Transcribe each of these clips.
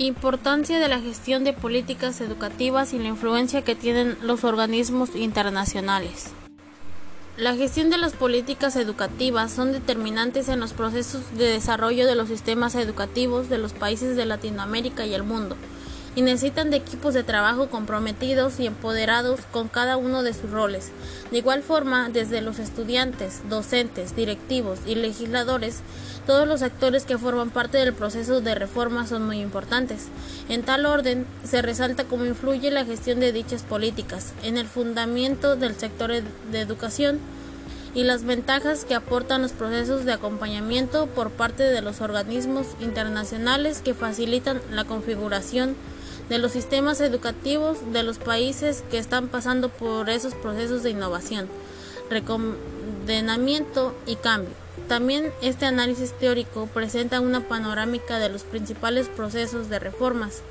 Importancia de la gestión de políticas educativas y la influencia que tienen los organismos internacionales. La gestión de las políticas educativas son determinantes en los procesos de desarrollo de los sistemas educativos de los países de Latinoamérica y el mundo y necesitan de equipos de trabajo comprometidos y empoderados con cada uno de sus roles. De igual forma, desde los estudiantes, docentes, directivos y legisladores, todos los actores que forman parte del proceso de reforma son muy importantes. En tal orden, se resalta cómo influye la gestión de dichas políticas en el fundamento del sector de educación y las ventajas que aportan los procesos de acompañamiento por parte de los organismos internacionales que facilitan la configuración de los sistemas educativos de los países que están pasando por esos procesos de innovación, recondenamiento y cambio. También este análisis teórico presenta una panorámica de los principales procesos de reformas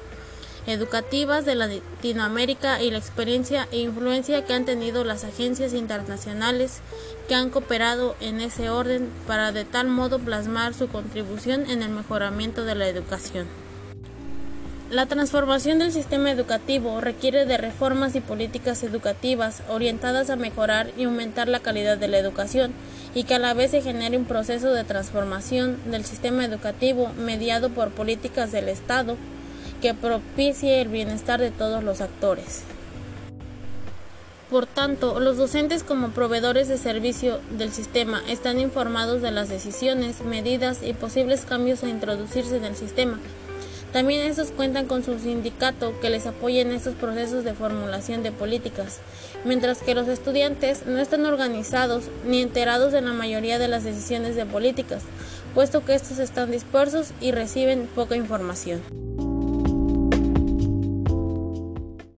educativas de Latinoamérica y la experiencia e influencia que han tenido las agencias internacionales que han cooperado en ese orden para de tal modo plasmar su contribución en el mejoramiento de la educación. La transformación del sistema educativo requiere de reformas y políticas educativas orientadas a mejorar y aumentar la calidad de la educación y que a la vez se genere un proceso de transformación del sistema educativo mediado por políticas del Estado que propicie el bienestar de todos los actores. Por tanto, los docentes como proveedores de servicio del sistema están informados de las decisiones, medidas y posibles cambios a introducirse en el sistema también estos cuentan con su sindicato que les apoya en estos procesos de formulación de políticas, mientras que los estudiantes no están organizados ni enterados en la mayoría de las decisiones de políticas, puesto que estos están dispersos y reciben poca información.